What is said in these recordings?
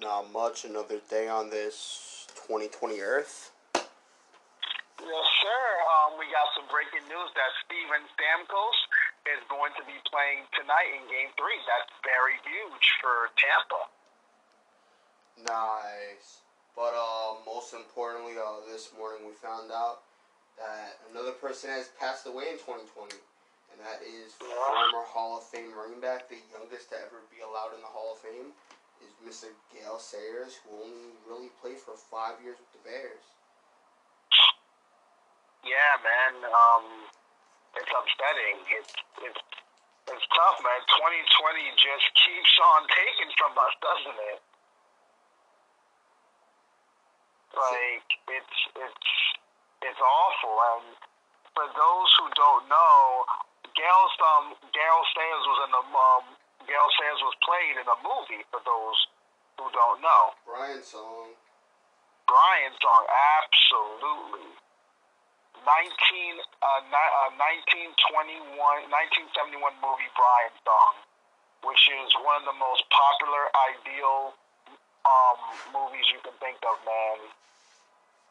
Not much. Another day on this 2020 Earth. Yes, sir. Um, we got some breaking news that Steven Stamkos is going to be playing tonight in Game Three. That's very huge for Tampa. Nice. But uh, most importantly, uh, this morning we found out that another person has passed away in 2020, and that is former Hall of Fame running back, the youngest to ever be allowed in the Hall of Fame, is Mr. Gale Sayers, who only really played for five years with the Bears. Yeah, man. Um, it's upsetting. It's it's it's tough, man. 2020 just keeps on taking from us, doesn't it? Like it's it's it's awful. And for those who don't know, Gale um Gale Sayers was in the um Gale Sayers was played in a movie. For those who don't know, Brian's Song. Brian's Song, absolutely. 19, uh, ni- uh, 1921, 1971 movie Brian's Song, which is one of the most popular, ideal um, movies you can think of, man.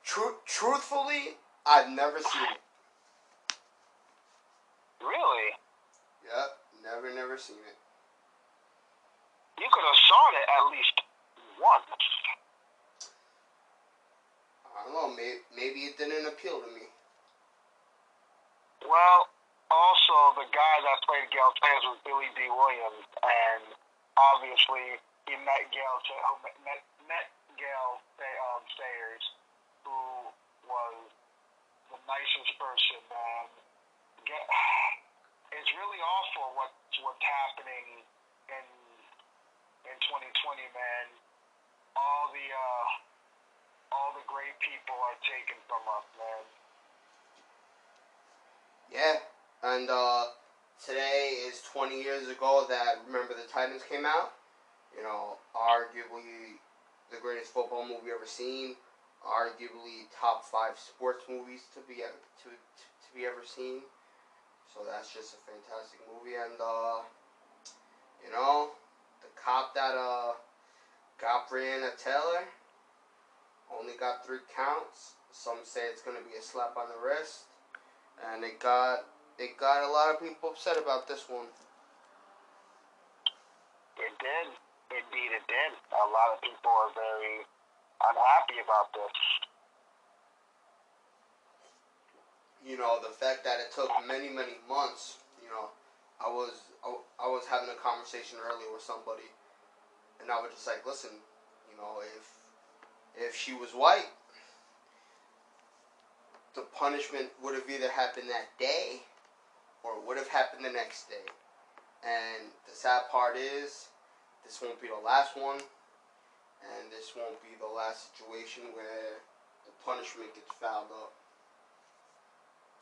Tru- truthfully, I've never seen it. Really? Yep, never, never seen it. You could have saw it at least once. I don't know. Maybe, maybe it didn't appeal to me. Well, also the guy that played Gale Sayers was Billy Dee Williams, and obviously he met Gale met met, Gale um, Sayers, who was the nicest person, man. It's really awful what what's happening in in 2020, man. All the uh, all the great people are taken from us, man. Yeah, and uh, today is 20 years ago that Remember the Titans came out. You know, arguably the greatest football movie ever seen. Arguably top five sports movies to be to, to, be ever seen. So that's just a fantastic movie, and uh, you know, cop that uh got Breonna Taylor only got three counts. Some say it's gonna be a slap on the wrist and it got it got a lot of people upset about this one. It did. Indeed, it did. A lot of people are very unhappy about this. You know, the fact that it took many many months. You know, I was I, I was having a conversation earlier with somebody, and I was just like, listen, you know, if if she was white, the punishment would have either happened that day, or would have happened the next day. And the sad part is, this won't be the last one, and this won't be the last situation where the punishment gets fouled up.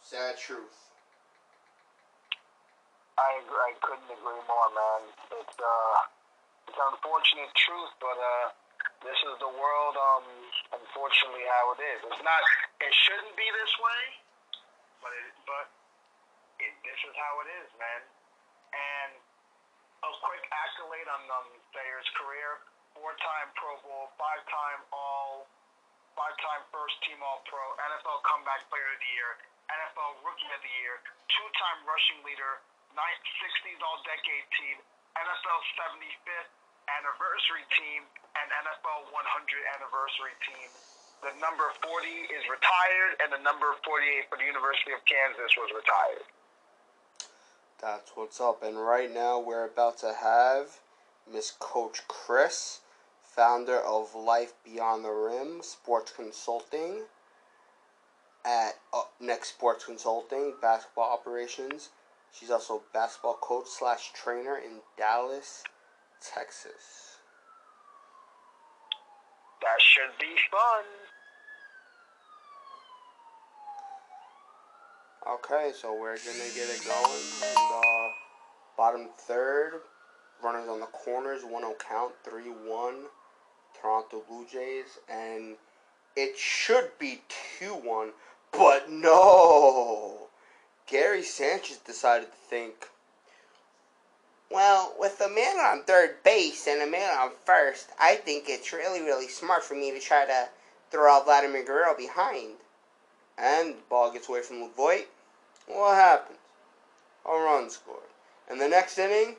Sad truth. I I couldn't agree more, man. It's uh, it's unfortunate truth, but uh, this is the world. Um, unfortunately, how it is. It's not. It shouldn't be this way, but it, but it, this is how it is, man. And a quick accolade on um, Sayer's career: four-time Pro Bowl, five-time All, five-time First-Team All-Pro, NFL Comeback Player of the Year, NFL Rookie of the Year, two-time rushing leader, nine, 60s All-Decade Team, NFL 75th Anniversary Team, and NFL 100 Anniversary Team. The number 40 is retired, and the number 48 for the University of Kansas was retired. That's what's up. And right now we're about to have Miss Coach Chris, founder of Life Beyond the Rim Sports Consulting at uh, Next Sports Consulting, basketball operations. She's also basketball coach slash trainer in Dallas, Texas. That should be fun. Okay, so we're gonna get it going. Uh, bottom third, runners on the corners, 1 0 count, 3 1, Toronto Blue Jays, and it should be 2 1, but no! Gary Sanchez decided to think, Well, with a man on third base and a man on first, I think it's really, really smart for me to try to throw out Vladimir Guerrero behind. And the ball gets away from Luke What happens? A run scored. And the next inning,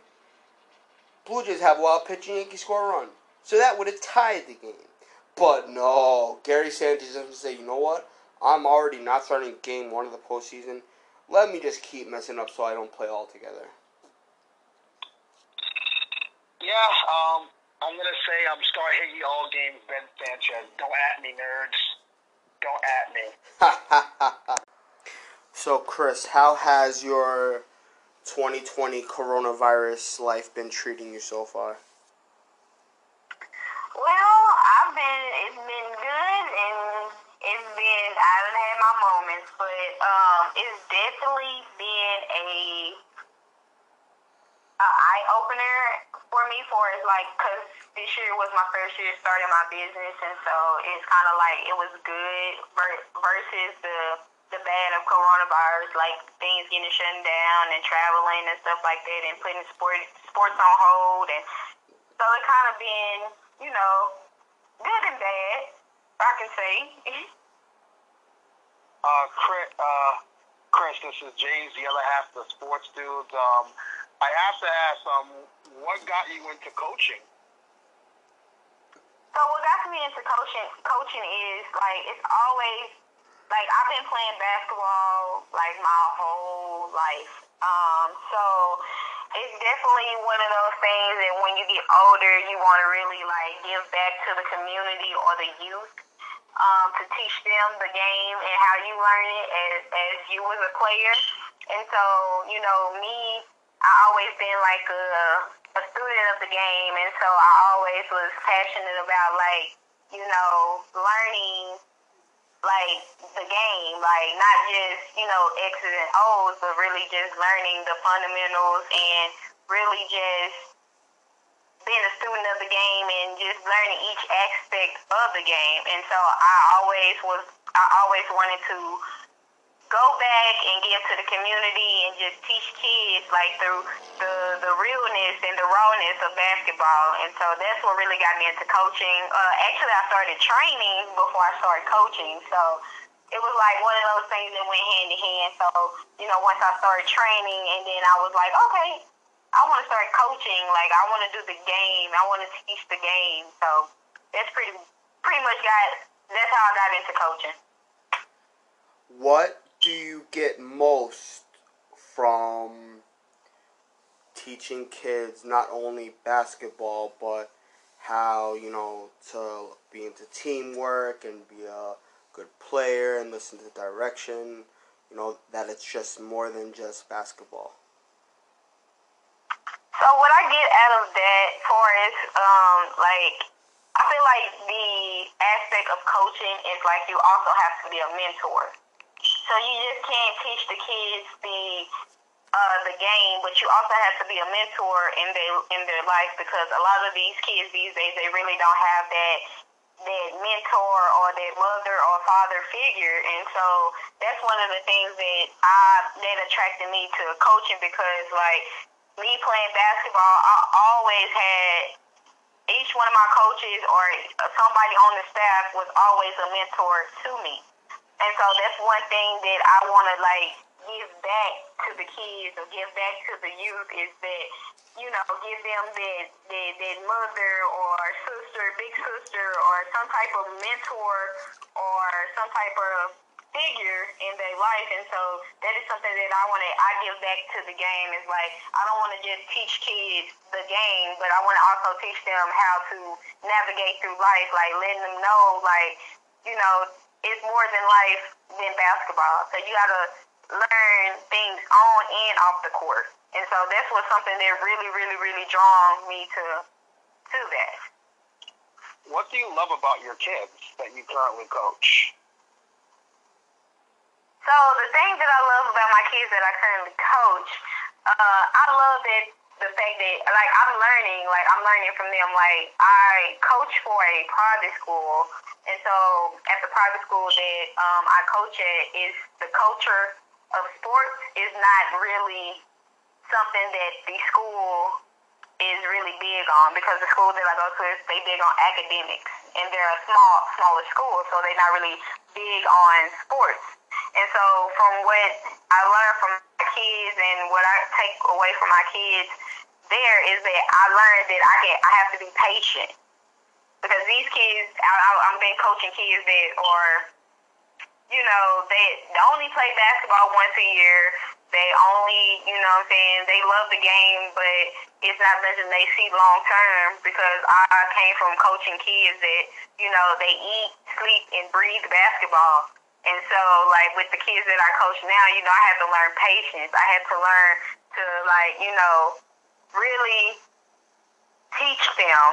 Blue Jays have wild pitch and Yankees score a run. So that would have tied the game. But no, Gary Sanchez doesn't say, you know what? I'm already not starting game one of the postseason. Let me just keep messing up so I don't play altogether. Yeah, um, I'm gonna say I'm start Higgy all games, Ben Sanchez. Don't at me, nerds. Don't at me. so, Chris, how has your 2020 coronavirus life been treating you so far? Well, I've been. It's been good, and it's been. I haven't had moments, but um, it's definitely been a, a eye opener for me. For it's like, cause this year was my first year starting my business, and so it's kind of like it was good versus the the bad of coronavirus, like things getting shut down and traveling and stuff like that, and putting sport sports on hold, and so it kind of been, you know, good and bad. I can say. uh, Chris, uh, Chris, this is James, the other half of the sports dudes. Um, I have to ask, um, what got you into coaching? So what got me into coaching? Coaching is like it's always like I've been playing basketball like my whole life. Um, so it's definitely one of those things that when you get older, you want to really like give back to the community or the youth um, to teach them the game and how you learn it as as you was a player. And so you know me, I always been like a a student of the game, and so I always was passionate about like you know learning like the game, like not just you know X's and O's, but really just learning the fundamentals and really just being a student of the game and just learning each aspect of the game. And so I always was, I always wanted to go back and give to the community and just teach kids like through the the realness and the rawness of basketball. And so that's what really got me into coaching. Uh, actually, I started training before I started coaching. So it was like one of those things that went hand in hand. So you know, once I started training, and then I was like, okay, I want to start coaching. Like I want to do the game. I want to teach the game. So that's pretty pretty much got. That's how I got into coaching. What do you get most from teaching kids not only basketball but how you know to be into teamwork and be a good player and listen to direction you know that it's just more than just basketball so what i get out of that for is um like i feel like the aspect of coaching is like you also have to be a mentor. So you just can't teach the kids the uh, the game, but you also have to be a mentor in their in their life because a lot of these kids these days they really don't have that that mentor or that mother or father figure, and so that's one of the things that I that attracted me to coaching because like me playing basketball, I always had each one of my coaches or somebody on the staff was always a mentor to me. And so that's one thing that I want to like give back to the kids or give back to the youth is that you know give them that that, that mother or sister, big sister, or some type of mentor or some type of figure in their life. And so that is something that I want to I give back to the game. Is like I don't want to just teach kids the game, but I want to also teach them how to navigate through life, like letting them know like you know it's more than life than basketball. So you got to learn things on and off the court. And so that's what something that really, really, really drawn me to to that. What do you love about your kids that you currently coach? So the thing that I love about my kids that I currently coach, uh, I love that the fact that like I'm learning, like I'm learning from them. Like I coach for a private school, and so at the private school that um, I coach at, is the culture of sports is not really something that the school is really big on because the school that I go to is they big on academics and they're a small smaller school so they're not really big on sports. And so from what I learned from my kids and what I take away from my kids there is that I learned that I can I have to be patient because these kids I, I, I'm been coaching kids that are you know they only play basketball once a year they only, you know what I'm saying, they love the game, but it's not something they see long term because I came from coaching kids that, you know, they eat, sleep, and breathe basketball. And so, like, with the kids that I coach now, you know, I had to learn patience. I had to learn to, like, you know, really teach them,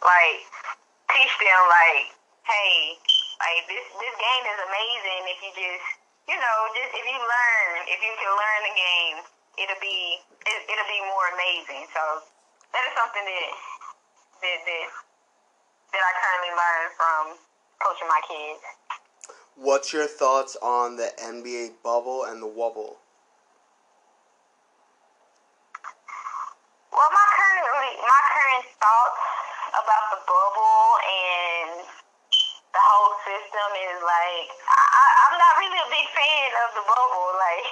like, teach them, like, hey, like, this, this game is amazing if you just, you know, just if you learn, if you can learn the game, it'll be it, it'll be more amazing. So that is something that that that, that I currently learn from coaching my kids. What's your thoughts on the NBA bubble and the wobble? Well, my current my current thoughts about the bubble and the whole system is like I, I'm not really a big fan of the bubble. Like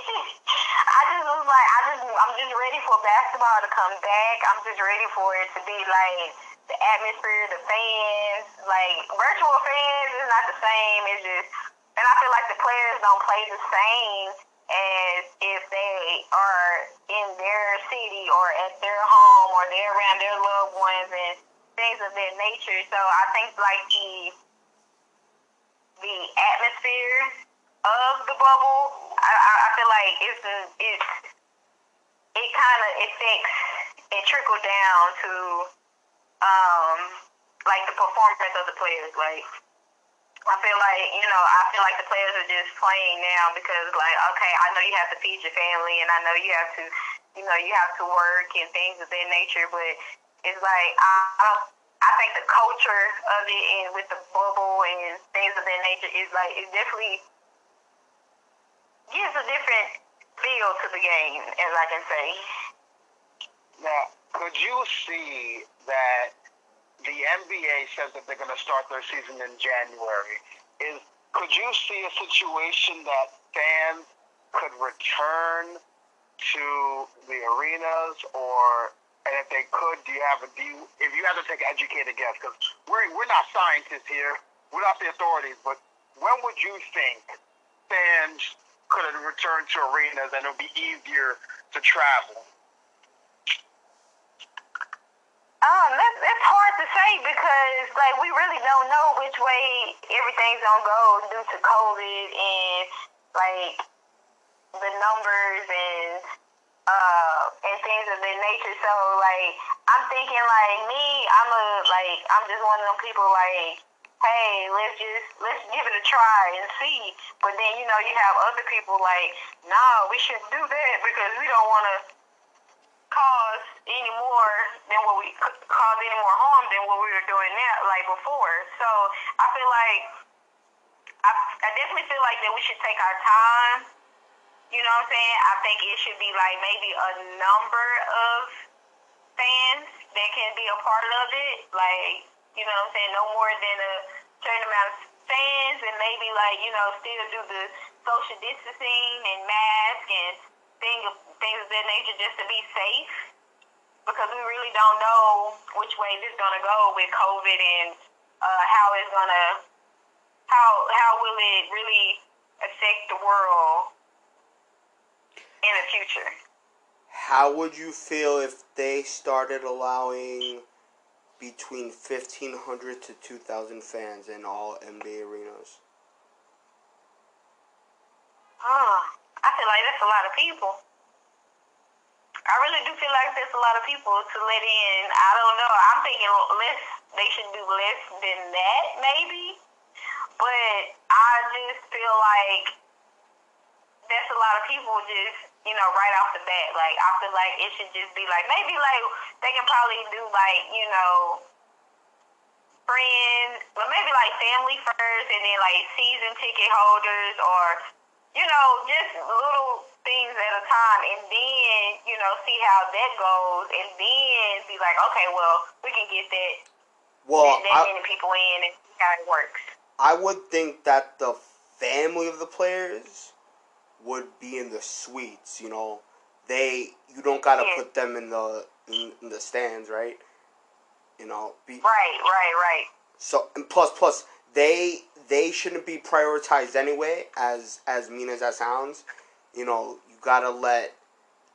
I just was like I just I'm just ready for basketball to come back. I'm just ready for it to be like the atmosphere, the fans, like virtual fans is not the same. It's just and I feel like the players don't play the same as if they are in their city or at their home or they're around their loved ones and things of that nature. So I think like the the atmosphere of the bubble, I, I feel like it's it's it kind of affects it trickle down to um like the performance of the players. Like I feel like you know I feel like the players are just playing now because like okay I know you have to feed your family and I know you have to you know you have to work and things of that nature, but it's like I, I don't I think the culture of it and with the bubble and things of that nature is like it definitely gives a different feel to the game, as I can say. Now, could you see that the NBA says that they're going to start their season in January? Is could you see a situation that fans could return to the arenas or and if they could, do you have a do you, if you had to take an educated guess, because we're we're not scientists here, we're not the authorities, but when would you think fans could have returned to arenas and it would be easier to travel? Um, it's hard to say because like we really don't know which way everything's gonna go due to COVID and like the numbers and uh, and things of that nature. So like I'm thinking like me, I'm a like I'm just one of them people like, hey, let's just let's give it a try and see. But then you know you have other people like, no, we shouldn't do that because we don't want to cause any more than what we cause any more harm than what we were doing now like before. So I feel like I, I definitely feel like that we should take our time you know what I'm saying? I think it should be like maybe a number of fans that can be a part of it. Like, you know what I'm saying? No more than a certain amount of fans and maybe like, you know, still do the social distancing and mask and thing things of that nature just to be safe. Because we really don't know which way this is gonna go with COVID and uh, how it's gonna how how will it really affect the world future. How would you feel if they started allowing between 1,500 to 2,000 fans in all NBA arenas? Hmm. I feel like that's a lot of people. I really do feel like that's a lot of people to let in. I don't know. I'm thinking less. They should do less than that, maybe. But I just feel like that's a lot of people just you know, right off the bat. Like I feel like it should just be like maybe like they can probably do like, you know, friends, but maybe like family first and then like season ticket holders or you know, just little things at a time and then, you know, see how that goes and then be like, okay, well, we can get that, Well, that, that I, many people in and see how it works. I would think that the family of the players would be in the suites. You know, they you don't gotta Yeah. put them in the in, in the stands, right? You know, be, Right, right, right. so and plus plus they they shouldn't be prioritized anyway. As as mean as that sounds, you know, you gotta let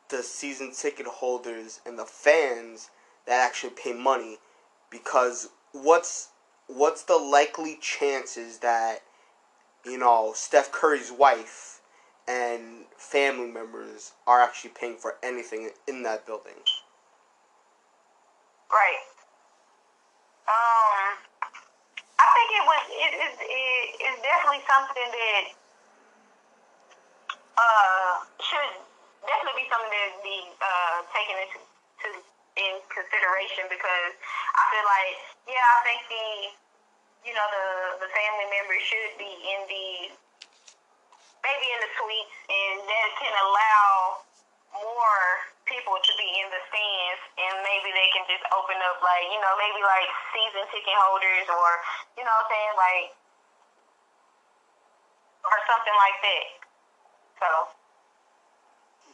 the season ticket holders and the fans that actually pay money because what's what's the likely chances that you know Steph Curry's wife and family members are actually paying for anything in that building? Right. Um, I think it was it is it, it's definitely something that uh should definitely be something that be uh taken into to, in consideration because I feel like yeah I think the you know the the family members should be in the maybe in the suites and that can allow more people to be in the stands and maybe they can just open up like, you know, maybe like season ticket holders or you know what I'm saying, like or something like that. So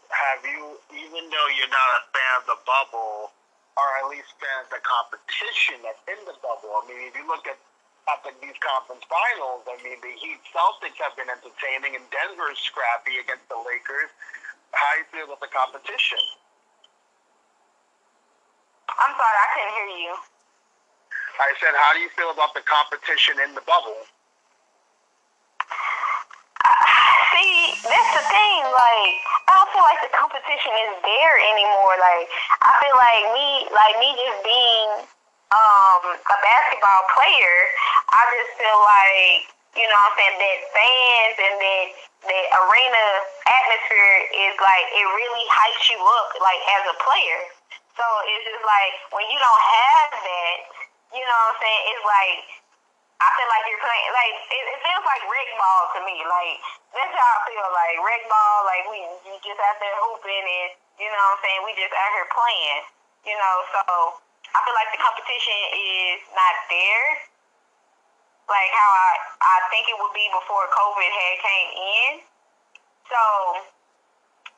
Have you, even though you're not a fan of the bubble, or at least fan of the competition that's in the bubble? I mean, if you look at at the these conference finals, I mean, the Heat Celtics have been entertaining, and Denver is scrappy against the Lakers. How do you feel about the competition? I'm sorry, I couldn't hear you. I said, how do you feel about the competition in the bubble? See, that's the thing. Like, I don't feel like the competition is there anymore. Like, I feel like me, like me, just being um a basketball player, I just feel like you know, what I'm saying that fans and that that arena atmosphere is like it really hypes you up, like as a player. So it's just like when you don't have that, you know, what I'm saying it's like I feel like you're playing like it, it feels like rec ball to me. Like that's how I feel. Like rec ball, like we you just out there hooping and you know what I'm saying, we just out here playing. You know, so I feel like the competition is not there. Like how I I think it would be before COVID had came in. So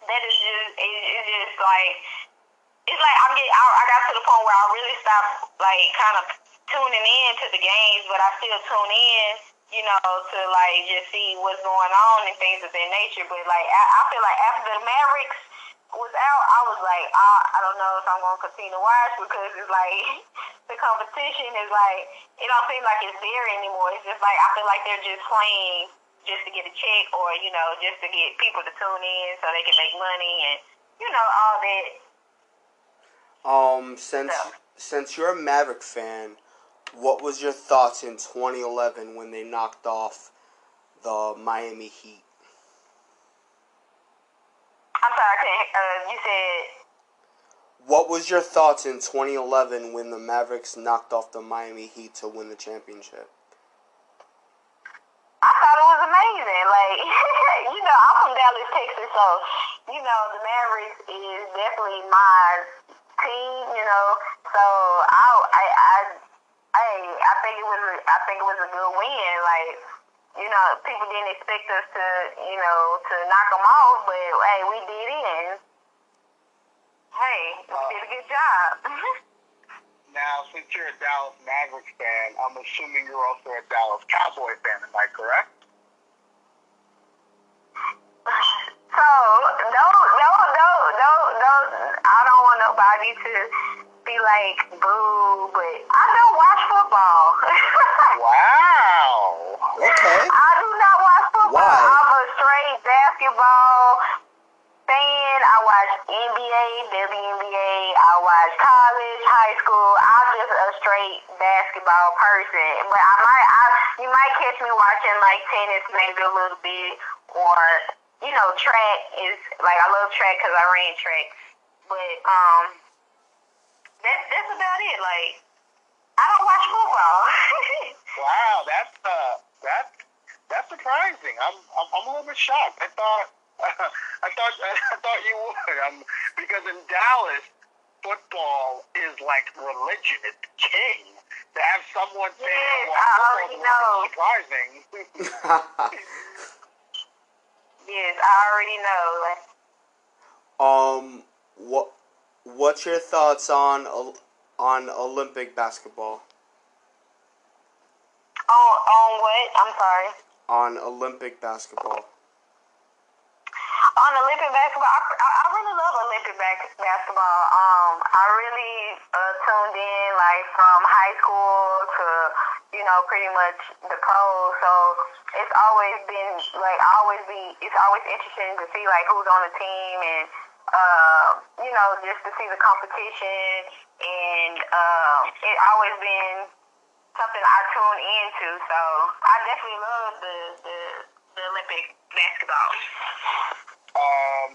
that is just it, it's just like it's like I'm getting I, I got to the point where I really stopped like kind of tuning in to the games, but I still tune in, you know, to like just see what's going on and things of that nature. But like I, I feel like after the Mavericks was out, I was like, I, I don't know if I'm gonna continue to watch because it's like the competition is like it don't seem like it's there anymore. It's just like I feel like they're just playing just to get a check or you know just to get people to tune in so they can make money and you know all that. Um, since So- since you're a Maverick fan, what was your thoughts in 2011 when they knocked off the Miami Heat? I'm sorry, I couldn't. Uh, you said What was your thoughts in 2011 when the Mavericks knocked off the Miami Heat to win the championship? I thought it was amazing. Like, you know, I'm from Dallas, Texas, so you know the Mavericks is definitely my team. You know, so I, I, I, I, I think it was, a- I think it was a good win. Like, you know, people didn't expect us to, you know, to knock them off, but hey, we did it. And, hey, we did a good job. Now, since you're a Dallas Mavericks fan, I'm assuming you're also a Dallas Cowboy fan. Am I correct? So no, no, no, no, no. I don't want nobody to be like boo, but I don't watch football. Wow. Okay. I do not watch football. Why? I'm a straight basketball fan. I watch NBA, WNBA. I watch college, high school. I'm just a straight basketball person. But I might, I you might catch me watching like tennis, maybe a little bit, or you know, track is like I love track because I ran track. But um, that's that's about it. Like I don't watch football. Wow, that's uh, that's that's surprising. I'm, I'm I'm a little bit shocked. I thought I thought I thought you would. Um, because in Dallas, football is like religion. It's king. To have someone say Yes, well, I already know. surprising. Yes, I already know. Um, what what's your thoughts on on Olympic basketball? On what? I'm sorry. On Olympic basketball. On Olympic basketball, I, I, I really love Olympic back, basketball. Um, I really uh, tuned in like from high school to you know pretty much the pros. So it's always been like I always be. It's always interesting to see like who's on the team and uh, you know just to see the competition and uh, it always been something I tune into. So I definitely love the the, the Olympic basketball. um,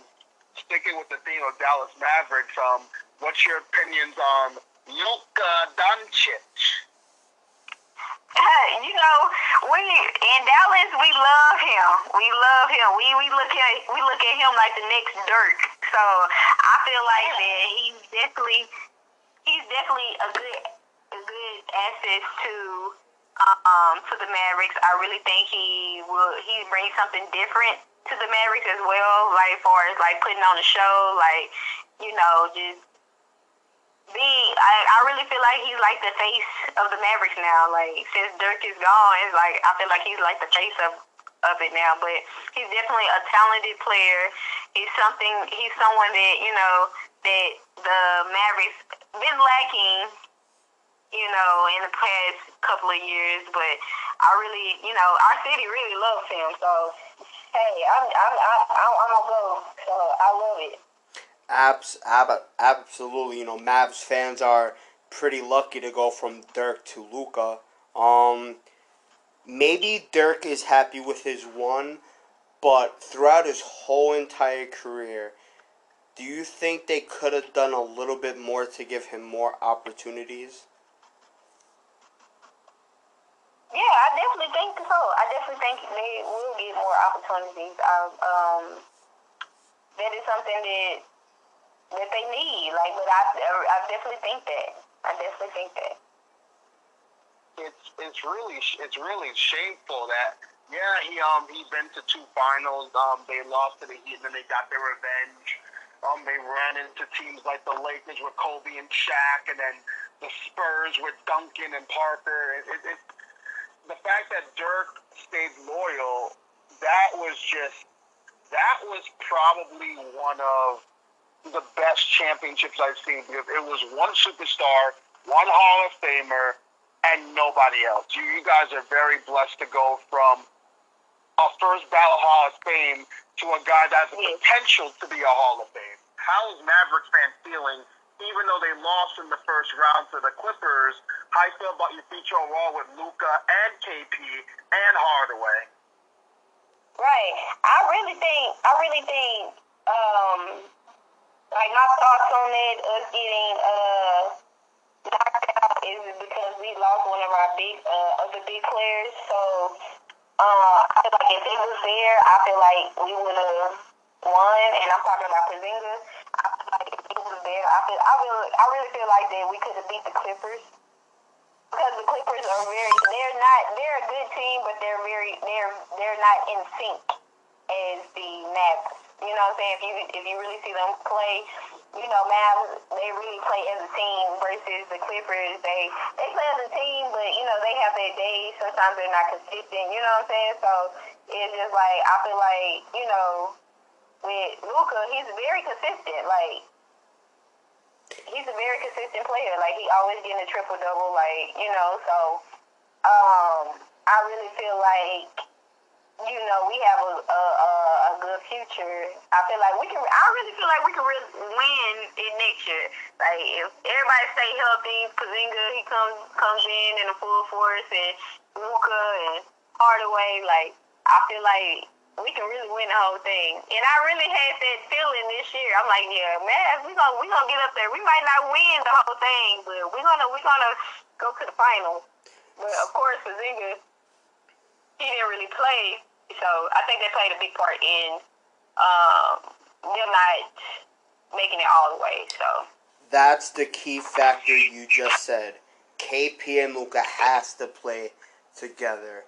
sticking with the theme of Dallas Mavericks, um, what's your opinions on Luka Doncic? you know, we in Dallas, we love him. We love him. We we look at we look at him like the next Dirk. So I feel like that he's definitely he's definitely a good a good asset to um to the Mavericks. I really think he will he brings something different to the Mavericks as well, like far as like putting on a show, like you know, just be I, I really feel like he's like the face of the Mavericks now. Like since Dirk is gone, it's like I feel like he's like the face of of it now. But he's definitely a talented player. He's something he's someone that, you know, that the Mavericks been lacking, you know, in the past couple of years, but I really, you know, our city really loves him. So, hey, I'm I'm I'm I'm, go. So I love it. Abs, ab, absolutely. You know, Mavs fans are pretty lucky to go from Dirk to Luka. Um, maybe Dirk is happy with his one, but throughout his whole entire career, do you think they could have done a little bit more to give him more opportunities? Yeah, I definitely think so. I definitely think they will get more opportunities. I, um, that is something that that they need. Like, but I, I definitely think that. I definitely think that. It's it's really it's really shameful that yeah he um he been to two finals um they lost to the Heat and then they got their revenge um they ran into teams like the Lakers with Kobe and Shaq and then the Spurs with Duncan and Parker it, it, it the fact that Dirk stayed loyal that was just that was probably one of the best championships I've seen because it was one superstar, one Hall of Famer, and nobody else. You, you guys are very blessed to go from a first ballot Hall of Fame to a guy that has the potential to be a Hall of Fame. How is Mavericks fan feeling, even though they lost in the first round to the Clippers? How you feel about your feature overall with Luka and KP and Hardaway? Right. I really think. I really think. Um, like my thoughts on it, us getting uh knocked out is because we lost one of our big uh of the big players. So uh, I feel like if it was there, I feel like we would have won. And I'm talking about Porzingis. I feel like if it was there, I feel I really I really feel like that we could have beat the Clippers. Because the Clippers are very, they're not, they're a good team, but they're very, they're, they're not in sync as the Mavericks. You know what I'm saying? If you, if you really see them play, you know, Mavs, they really play as a team versus the Clippers. They, they play as a team, but you know, they have their days. Sometimes they're not consistent. You know what I'm saying? So it's just like I feel like, you know, with Luka, he's very consistent. Like he's a very consistent player. Like he always getting a triple double. Like you know, so um, I really feel like you know we have a, a a good future. I feel like we can. I really feel like we can win in next year. Like if everybody stay healthy, Kazinga he comes comes in in a full force, and Luka and Hardaway. Like I feel like we can really win the whole thing. And I really had that feeling this year. I'm like, yeah, man, we gonna we gonna get up there. We might not win the whole thing, but we're gonna we're gonna go to the final. But of course, Porzingis, he didn't really play, so I think they played a big part in um, them not making it all the way. So That's the key factor you just said. KP and Luka has to play together.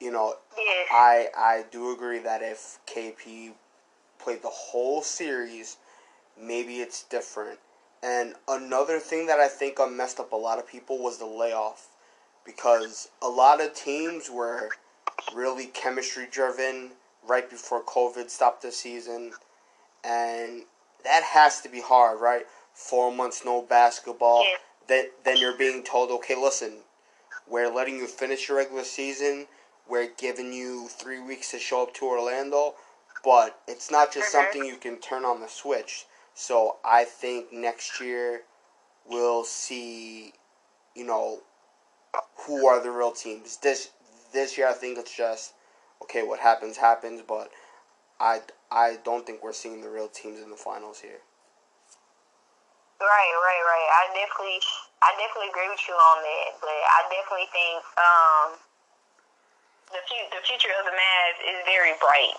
You know, yes, I I do agree that if KP played the whole series, maybe it's different. And another thing that I think messed up a lot of people was the layoff, because a lot of teams were really chemistry driven right before COVID stopped the season, and that has to be hard, right? Four months no basketball. Yeah. Then then you're being told, okay, listen, we're letting you finish your regular season. We're giving you three weeks to show up to Orlando, but it's not just Mhm. something you can turn on the switch. So I think next year we'll see, you know, who are the real teams. This this year I think it's just okay. What happens happens, but I I don't think we're seeing the real teams in the finals here. right, right, right. I definitely, I definitely agree with you on that. But I definitely think um, the the future of the Mavs is very bright.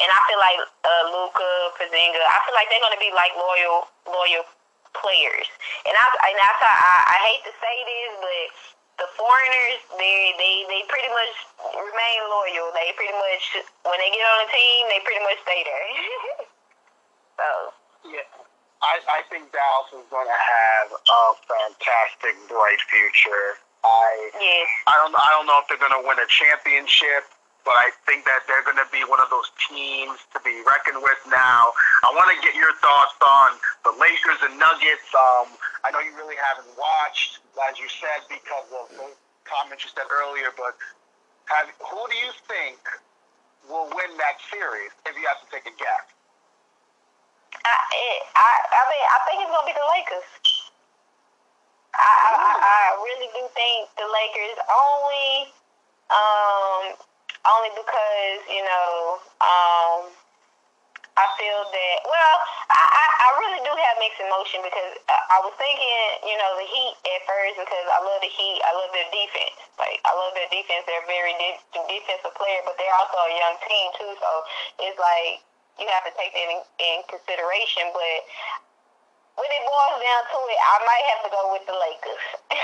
And I feel like uh, Luka, Pazinga, I feel like they're going to be like loyal, loyal players. And I, and I, I, I hate to say this, but the foreigners, they, they, they pretty much remain loyal. They pretty much, when they get on a team, they pretty much stay there. so, Yeah, I, I think Dallas is going to have a fantastic, bright future. I yes. I don't I don't know if they're going to win a championship, but I think that they're going to be one of those teams to be reckoned with. Now, I want to get your thoughts on the Lakers and Nuggets. Um, I know you really haven't watched, as you said, because of the comments you said earlier. But have, who do you think will win that series? If you have to take a guess. I, it, I, I mean, I think it's gonna be the Lakers. I, I, I- really do think the Lakers only, um, only because you know, um, I feel that. Well, I, I, I really do have mixed emotion because I, I was thinking, you know, the Heat at first because I love the Heat. I love their defense. Like I love their defense. They're a very de- defensive player, but they're also a young team too. So it's like you have to take that in, in consideration. But when it boils down to it, I might have to go with the Lakers.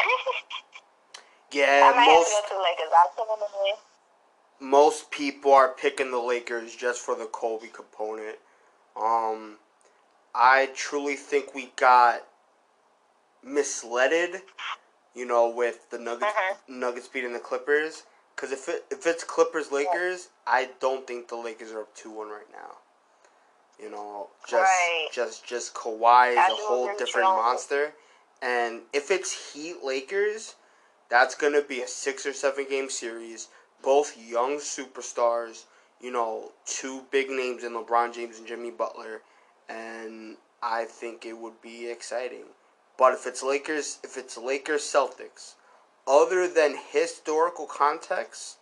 Yeah, I might most have to go to the Lakers. I told them to win. most people are picking the Lakers just for the Kobe component. Um, I truly think we got misleaded, you know, with the Nuggets Mhm. Nuggets beating the Clippers. Because if it, if it's Clippers Lakers, I don't think the Lakers are up two one right now. You know, just Right. just just Kawhi is I a whole agree with you different on monster, and if it's Heat Lakers, that's gonna be a six or seven game series. Both young superstars, you know, two big names in LeBron James and Jimmy Butler, and I think it would be exciting. But if it's Lakers, if it's Lakers Celtics, other than historical context,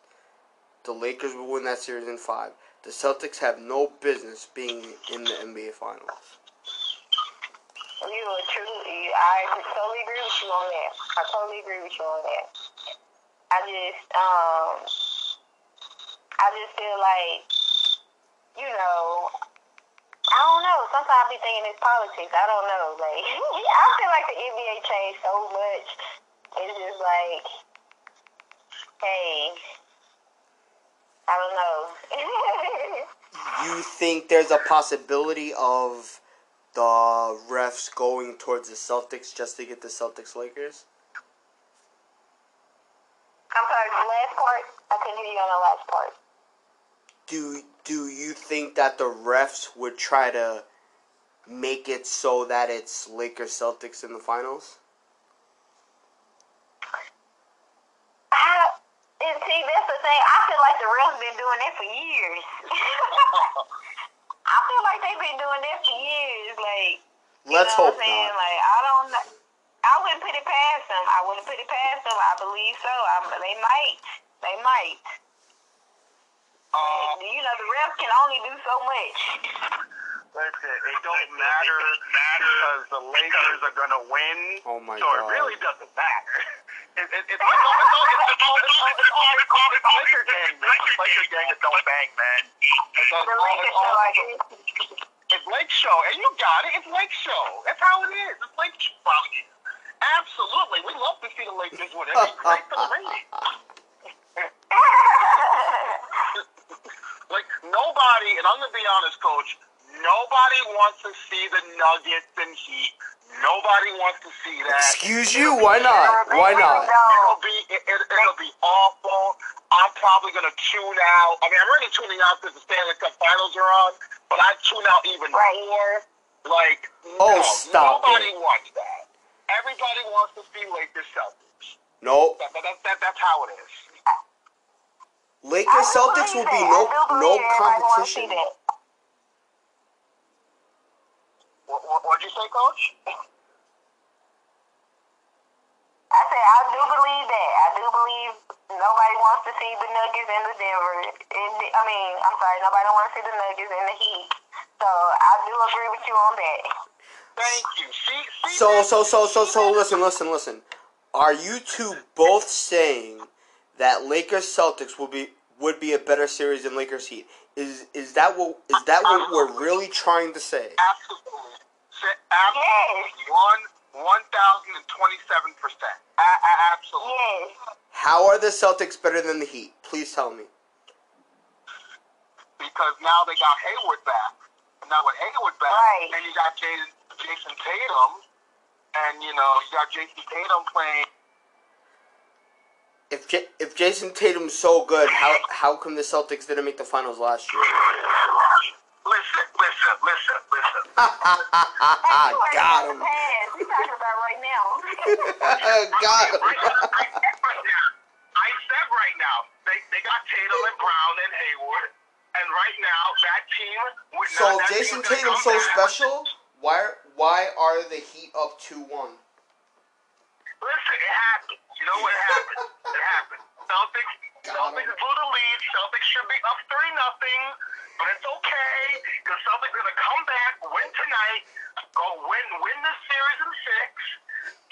the Lakers will win that series in five. The Celtics have no business being in the NBA Finals. You are truly, I totally agree with you on that. I totally agree with you on that. I just, um, I just feel like, you know, I don't know. Sometimes I be thinking it's politics. I don't know. Like, I feel like the NBA changed so much. It's just like, hey, I don't know. You think there's a possibility of the refs going towards the Celtics just to get the Celtics Lakers? I'm sorry, the last part, I couldn't hear you on the last part. Do do you think that the refs would try to make it so that it's Lakers Celtics in the finals? I, and see, that's the thing. I feel like the refs been doing that for years. I feel like they've been doing that for years. Like, Let's know hope what I'm not. Like, I don't. I wouldn't put it past them. I wouldn't put it past them. I believe so. I, they might. They might. Uh, you know, the refs can only do so much. Listen, it don't matter because the Lakers are gonna win. Oh my so God. it really doesn't matter. It, it, it's, it's, all, it's, all, it's, all, all, all gang, gang that don't bang, man. It's, all- all-. It's Lake Show, and you got it. It's Lake Show. That's how it is. It's Lake Show. Absolutely. We love to see the Lakers win. It's great for the ratings. Like nobody, and I'm gonna be honest, Coach. Nobody wants to see the Nuggets and Heat. Nobody wants to see that. Excuse you? Why not? Why not? It'll be it, it, it'll be awful. I'm probably gonna tune out. I mean, I'm already tuning out because the Stanley Cup Finals are on, but I tune out even Right. more. Like, Oh, no, stop nobody it. wants that. Everybody wants to see Lakers Celtics. Nope. That, that, that, that's how it is. Lakers Celtics will be no no competition. What, what, what'd you say, Coach? I said I do believe that. I do believe nobody wants to see the Nuggets and the Denver. And the, I mean, I'm sorry, nobody wants to see the Nuggets and the Heat. So I do agree with you on that. Thank you. See, see. So that? so so so so listen listen listen. Are you two both saying that Lakers Celtics will be would be a better series than Lakers Heat? Is is that what is that what we're really trying to say? Absolutely. Say- Absolutely. One, one thousand and twenty-seven percent. Absolutely. Yes. How are the Celtics better than the Heat? Please tell me. Because now they got Hayward back. Now with Hayward back, Right. and you got Jayson, Jayson Tatum, and you know you got Jayson Tatum playing. If J- if Jayson Tatum's so good, how how come the Celtics didn't make the finals last year? Listen, listen, listen, listen. I got him. We talking about right now. Got him. I said right now, they, they got Tatum and Brown and Hayward, and right now that team. With So that Jayson team's gonna Tatum's so special. Why are- why are the Heat up two one? Listen, it happened. You know what happened? it happened. Celtics, Got Celtics him. blew the lead. Celtics should be up three nothing, but it's okay because Celtics gonna come back, win tonight, go win win this series in six.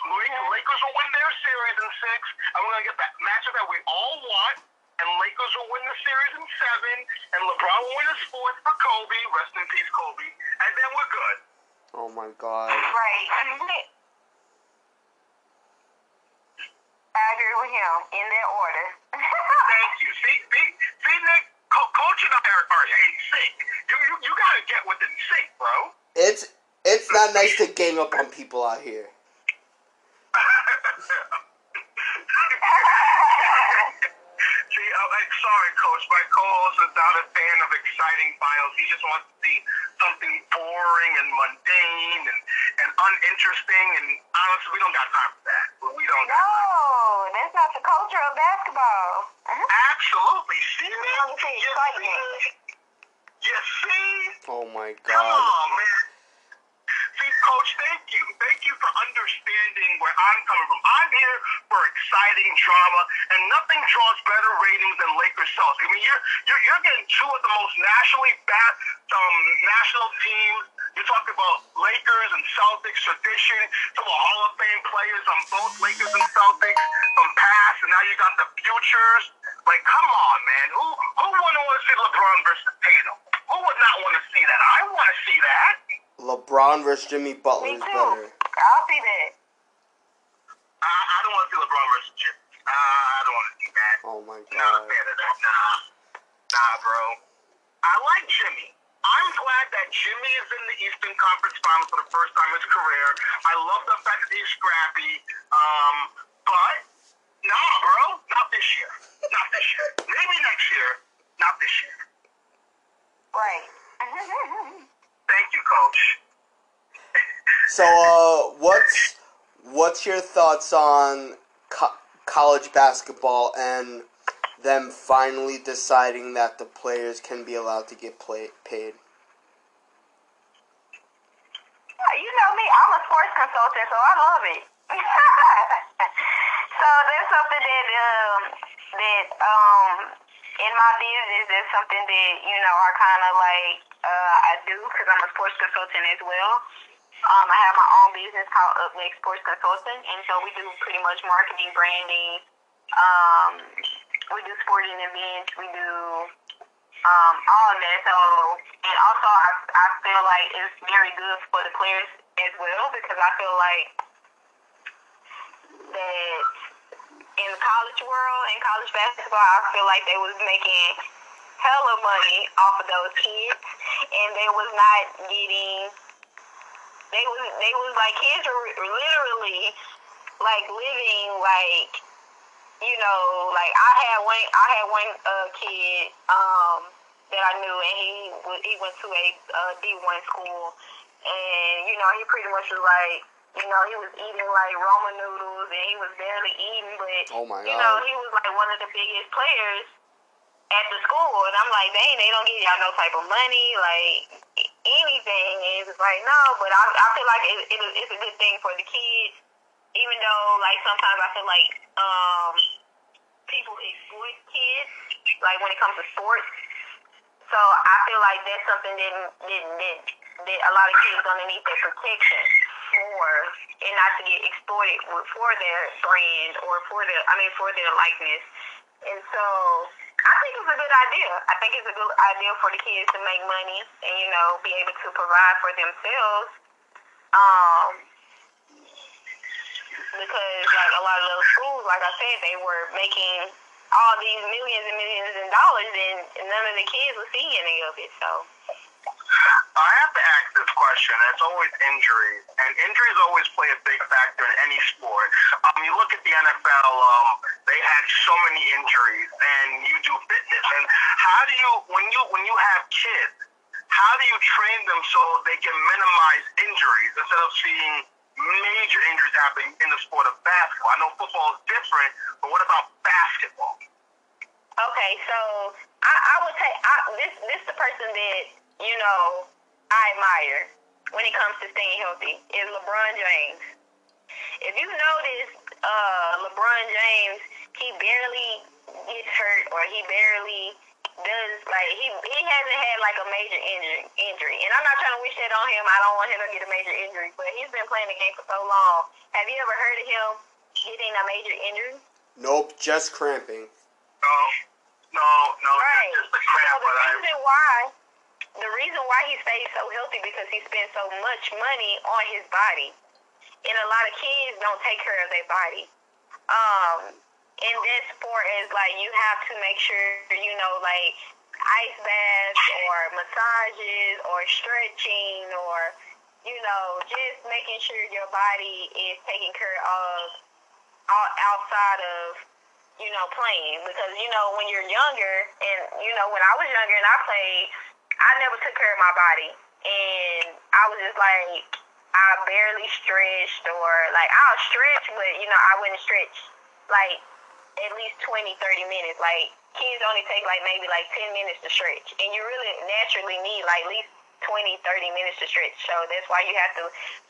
Lakers Lakers will win their series in six, and we're gonna get that matchup that we all want. And Lakers will win the series in seven, and LeBron will win his fourth for Kobe. Rest in peace, Kobe. And then we're good. Oh my god. Right. I agree with him in that order. Thank you. See, see, see Nick, Co- Coach and I are, are in sync. You, you, you gotta get within sync, bro. It's it's not nice to gang up on people out here. See, I'm like, sorry, Coach. My co-host is not a fan of exciting finals. He just wants to see something boring and mundane and, and uninteresting. And honestly, we don't got time for that. We don't got time. No, that's not the culture of basketball. Uh-huh. Absolutely. See, We Nick? want to see You see? You see? Oh my Come god. on, man. See, Coach, thank you. Thank you for understanding where I'm coming from. I'm here for exciting drama, and nothing draws better ratings than Lakers Celtics. I mean, you're you're, you're getting two of the most nationally bad um, national teams. You're talking about Lakers and Celtics tradition, some of Hall of Fame players on both Lakers and Celtics from past, and now you got the futures. Like, come on, man. Who who wouldn't want to see LeBron versus Tatum? Who would not want to see that? I want to see that. LeBron versus Jimmy Butler Me is too. better. I'll see that. I, I don't want to see LeBron versus Chip. Uh, I don't want to see that. Oh my Not a god. fan of that. Nah. Nah, bro. I like Jimmy. I'm glad that Jimmy is in the Eastern Conference Finals for the first time in his career. I love the fact that he's scrappy. Um, but, nah, bro. Not this year. Not this year. Maybe next year. Not this year. Right. Thank you, Coach. So uh what's what's your thoughts on co- college basketball and them finally deciding that the players can be allowed to get play- paid? You know me, I'm a sports consultant, so I love it. so that's something that um that um in my business that's something that you know I kind of like uh I do because I'm a sports consultant as well. Um, I have my own business called Up Next Sports Consulting, and so we do pretty much marketing, branding. Um, we do sporting events. We do um, all of that. So, and also I, I feel like it's very good for the players as well because I feel like that in the college world, in college basketball, I feel like they was making hella money off of those kids, and they was not getting. They was they was like kids were literally like living like you know like I had one I had one uh, kid um that I knew and he he went to a uh, D one school and you know he pretty much was like you know, he was eating like ramen noodles and he was barely eating, but Oh my you God. know, he was like one of the biggest players at the school, and I'm like, dang, they don't give y'all no type of money, like anything. And it's like, no, but I, I feel like it, it, it's a good thing for the kids, even though like sometimes I feel like um people exploit kids, like when it comes to sports. So I feel like that's something that that, that, that a lot of kids gonna need that protection for, and not to get exploited for their brand or for their, I mean, for their likeness. And so I think it's a good idea. I think it's a good idea for the kids to make money and you know be able to provide for themselves. Um, because like a lot of those schools, like I said, they were making all these millions and millions of dollars, and none of the kids were seeing any of it. So I have to ask this question. and It's always injuries, and injuries always play a big factor in any sport. Um, you look at the NFL; um, they had so many injuries, and you do fitness. And how do you, when you when you have kids, how do you train them so they can minimize injuries instead of seeing major injuries happen in the sport of basketball? I know football is different, but what about basketball? okay, so I, I would take I, this. This the person that you know I admire when it comes to staying healthy is LeBron James. If you notice, uh, LeBron James, he barely gets hurt or he barely does like he he hasn't had like a major injury injury. And I'm not trying to wish that on him. I don't want him to get a major injury, but he's been playing the game for so long. Have you ever heard of him getting a major injury? Nope, just cramping. No, no, no, Right. just the So cramp, the but I. reason why the reason why he stays so healthy because he spends so much money on his body. And a lot of kids don't take care of their body. Um in this sport is like you have to make sure you know like ice baths or massages or stretching or you know just making sure your body is taken care of outside of you know, playing because you know when you're younger and you know when I was younger and I played, I never took care of my body. And I was just like I barely stretched or like I'll stretch but you know I wouldn't stretch like at least 20 30 minutes. Like kids only take like maybe like 10 minutes to stretch. And you really naturally need like at least 20 30 minutes to stretch. So that's why you have to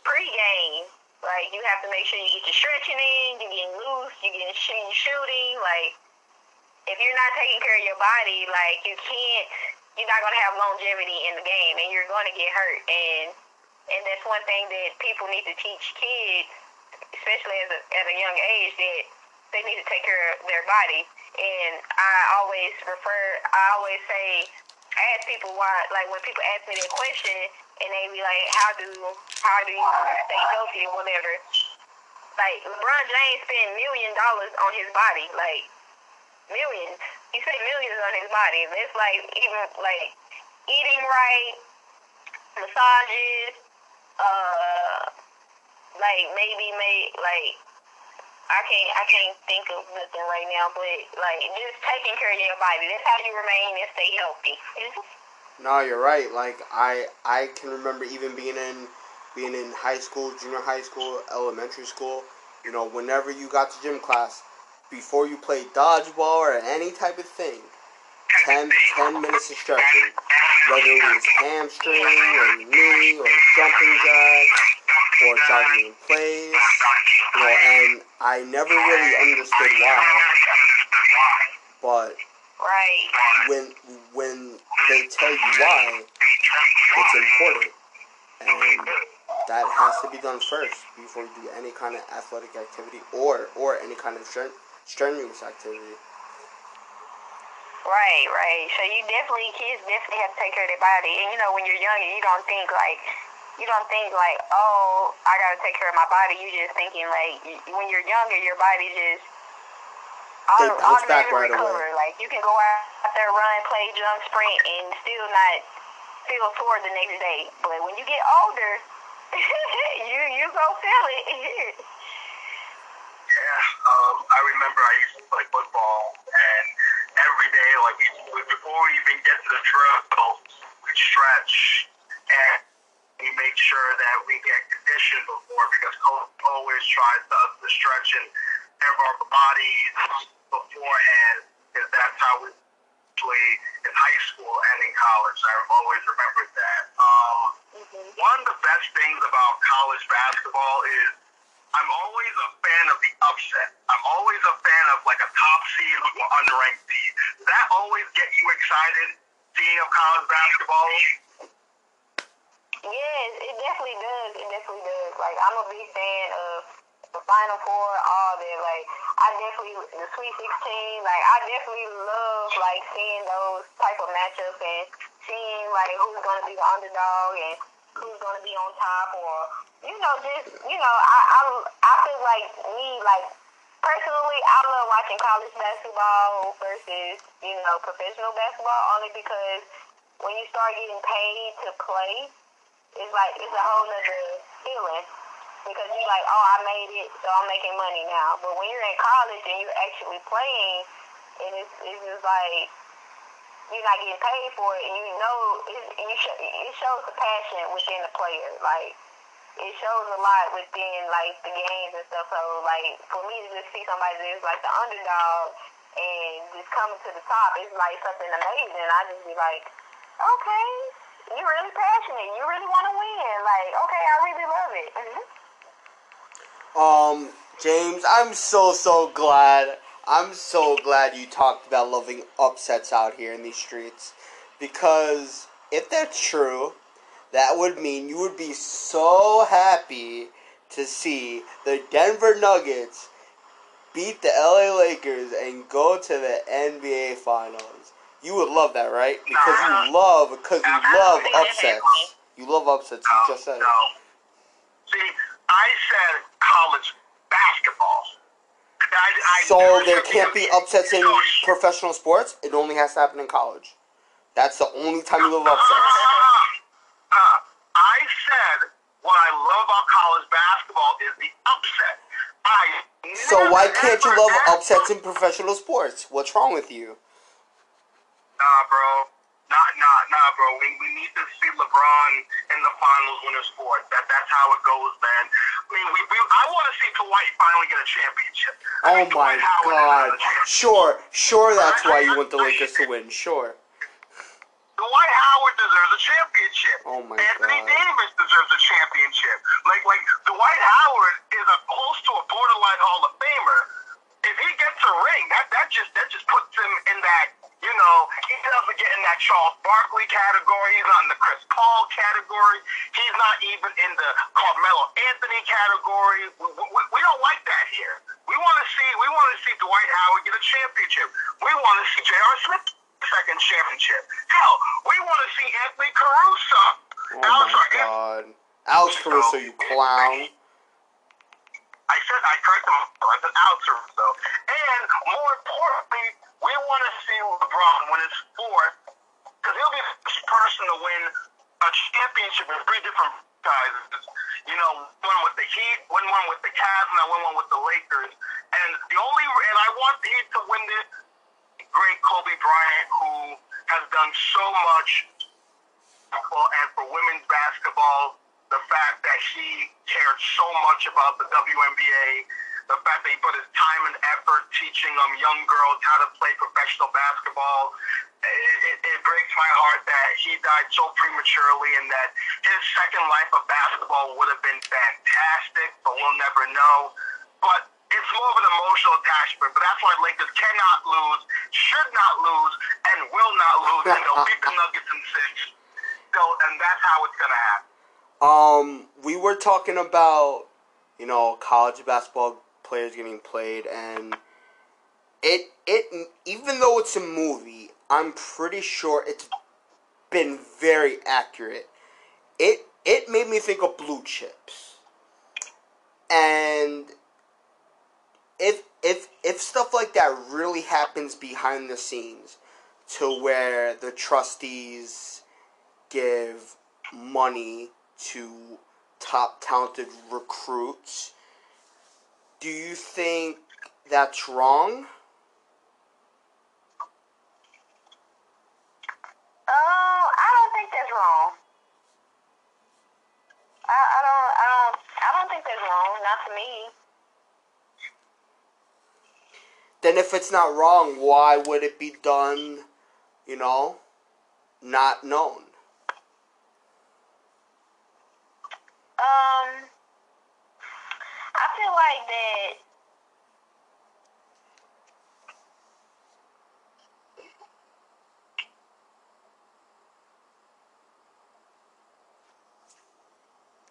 pre-game. Like you have to make sure you get your stretching in, you're getting loose, you're getting sh- you shooting. Like if you're not taking care of your body, like you can't, you're not gonna have longevity in the game, and you're gonna get hurt. And and that's one thing that people need to teach kids, especially as a, at a young age, that they need to take care of their body. And I always refer, I always say, I ask people why, like when people ask me that question, and they be like, how do how do you stay healthy or whatever? Like LeBron James spent million dollars on his body, like millions. He spent millions on his body. It's like even like eating right, massages, uh, like maybe make like I can't I can't think of nothing right now, but like just taking care of your body. That's how you remain and stay healthy. No, you're right. Like I, I can remember even being in, being in high school, junior high school, elementary school. You know, whenever you got to gym class, before you play dodgeball or any type of thing, 10, 10 minutes of stretching, whether it was hamstring or knee or jumping jacks or jogging in place. You know, and I never really understood why, but Right. when when they tell you why, it's important, and that has to be done first before you do any kind of athletic activity or or any kind of stre- strenuous activity. Right, right. So you definitely kids definitely have to take care of their body. And you know, when you're younger, you don't think like you don't think like, oh, I gotta take care of my body. You just thinking like when you're younger, your body just auto- automatically right recover. Away. Like you can go out there, run, play, jump, sprint, and still not feel sore the next day. But when you get older, you you go feel it. yeah, um, I remember I used to play football and every day, like before we even get to the trail, we stretch and we make sure that we get conditioned before because coach always tries us to stretch and have our bodies beforehand because that's how we play in high school and in college. I've always remembered that. Um, mm-hmm. One of the best things about college basketball is I'm always a fan of the upset. I'm always a fan of like a top seed or underranked team. Does that always get you excited seeing of college basketball? Yes, it definitely does. It definitely does. Like I'm a big fan of the Final Four, all that. Like I definitely the Sweet Sixteen. Like I definitely love like seeing those type of matchups and seeing like who's gonna be the underdog and who's gonna be on top or you know, just you know, I I I feel like me like personally, I love watching college basketball versus you know professional basketball only because when you start getting paid to play, it's like it's a whole nother feeling because you're like, oh, I made it, so I'm making money now. But when you're in college and you're actually playing, and it's it's just like you're not getting paid for it, and you know it, you sh- it shows the passion within the player, like it shows a lot within like the games and stuff. So like for me to just see somebody that's like the underdog and just coming to the top, it's like something amazing. I just be like, okay, you're really passionate. You really want to win. Like, okay, I really love it. Mm-hmm. Um, James, I'm so so glad. I'm so glad you talked about loving upsets out here in these streets because if that's true, that would mean you would be so happy to see the Denver Nuggets beat the LA Lakers and go to the NBA Finals. You would love that, right? Because you love because you love upsets. You love upsets. You just said no. See, I said college. I, I so there can't be upsets in professional sports. It only has to happen in college. That's the only time you love upsets. Uh, I said what I love about college basketball is the upset. I so why can't you love upsets in professional sports? What's wrong with you? Nah, bro. Bro. We, we need to see LeBron in the finals win a sport. That that's how it goes, man. I mean, we, we I want to see Dwight finally get a championship. I oh my God! Sure, sure. That's why you want the Lakers to win. Sure. Dwight Howard deserves a championship. Oh my Anthony God. Davis deserves a championship. Like like Dwight Howard is a close to a borderline Hall of Famer. If he gets a ring, that that just that just puts him in that you know he doesn't get in that Charles Barkley category. He's not in the Chris Paul category. He's not even in the Carmelo Anthony category. We, we, we don't like that here. We want to see we want to see Dwight Howard get a championship. We want to see J.R. Smith second championship. Hell, we want to see Anthony Caruso. Oh Alex, my God. Alex Caruso, you clown. I said, I corrected myself. I said Alex Caruso. And more importantly, we want to see LeBron win his fourth, because he'll be the first person to win a championship in three different guys. You know, one with the Heat, win one with the Cavs, and I win one with the Lakers. And the only, and I want the Heat to win this great Kobe Bryant, who has done so much for, and for women's basketball. The fact that he cared so much about the WNBA, the fact that he put his time and effort teaching um, young girls how to play professional basketball. It, it, it breaks my heart that he died so prematurely and that his second life of basketball would have been fantastic, but we'll never know. But it's more of an emotional attachment, but that's why Lakers cannot lose, should not lose, and will not lose, and they'll beat the Nuggets in six. So, and that's how it's gonna happen. Um, we were talking about, you know, college basketball players getting played, and it it even though it's a movie, I'm pretty sure it's been very accurate. It it made me think of blue chips. And if if if stuff like that really happens behind the scenes to where the trustees give money to top talented recruits, do you think that's wrong? Um, I don't think that's wrong. I, I don't, I don't, I don't think that's wrong. Not to me. Then if it's not wrong, why would it be done, you know, not known? Um, I feel like that.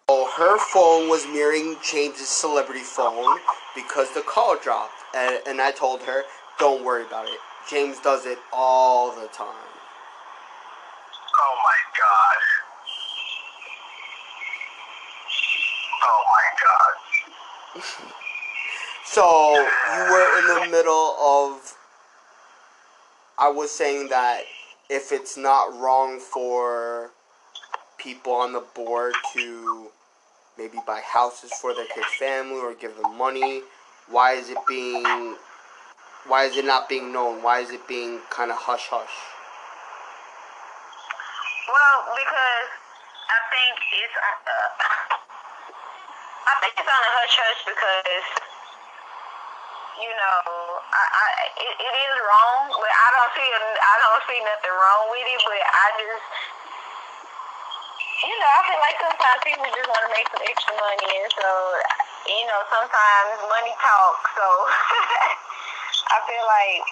Oh, her phone was mirroring James's celebrity phone because the call dropped. And, and I told her, don't worry about it. James does it all the time. Oh my god. Oh my god. So you were in the middle of. I was saying that if it's not wrong for people on the board to maybe buy houses for their kid's family or give them money, why is it being. Why is it not being known? Why is it being kind of hush hush? Well, because I think it's, uh, I think it's on a hush hush because, you know, I, I it, it is wrong, but I don't see, I don't see nothing wrong with it. But I just, you know, I feel like sometimes people just want to make some extra money, and so, you know, sometimes money talks. So I feel like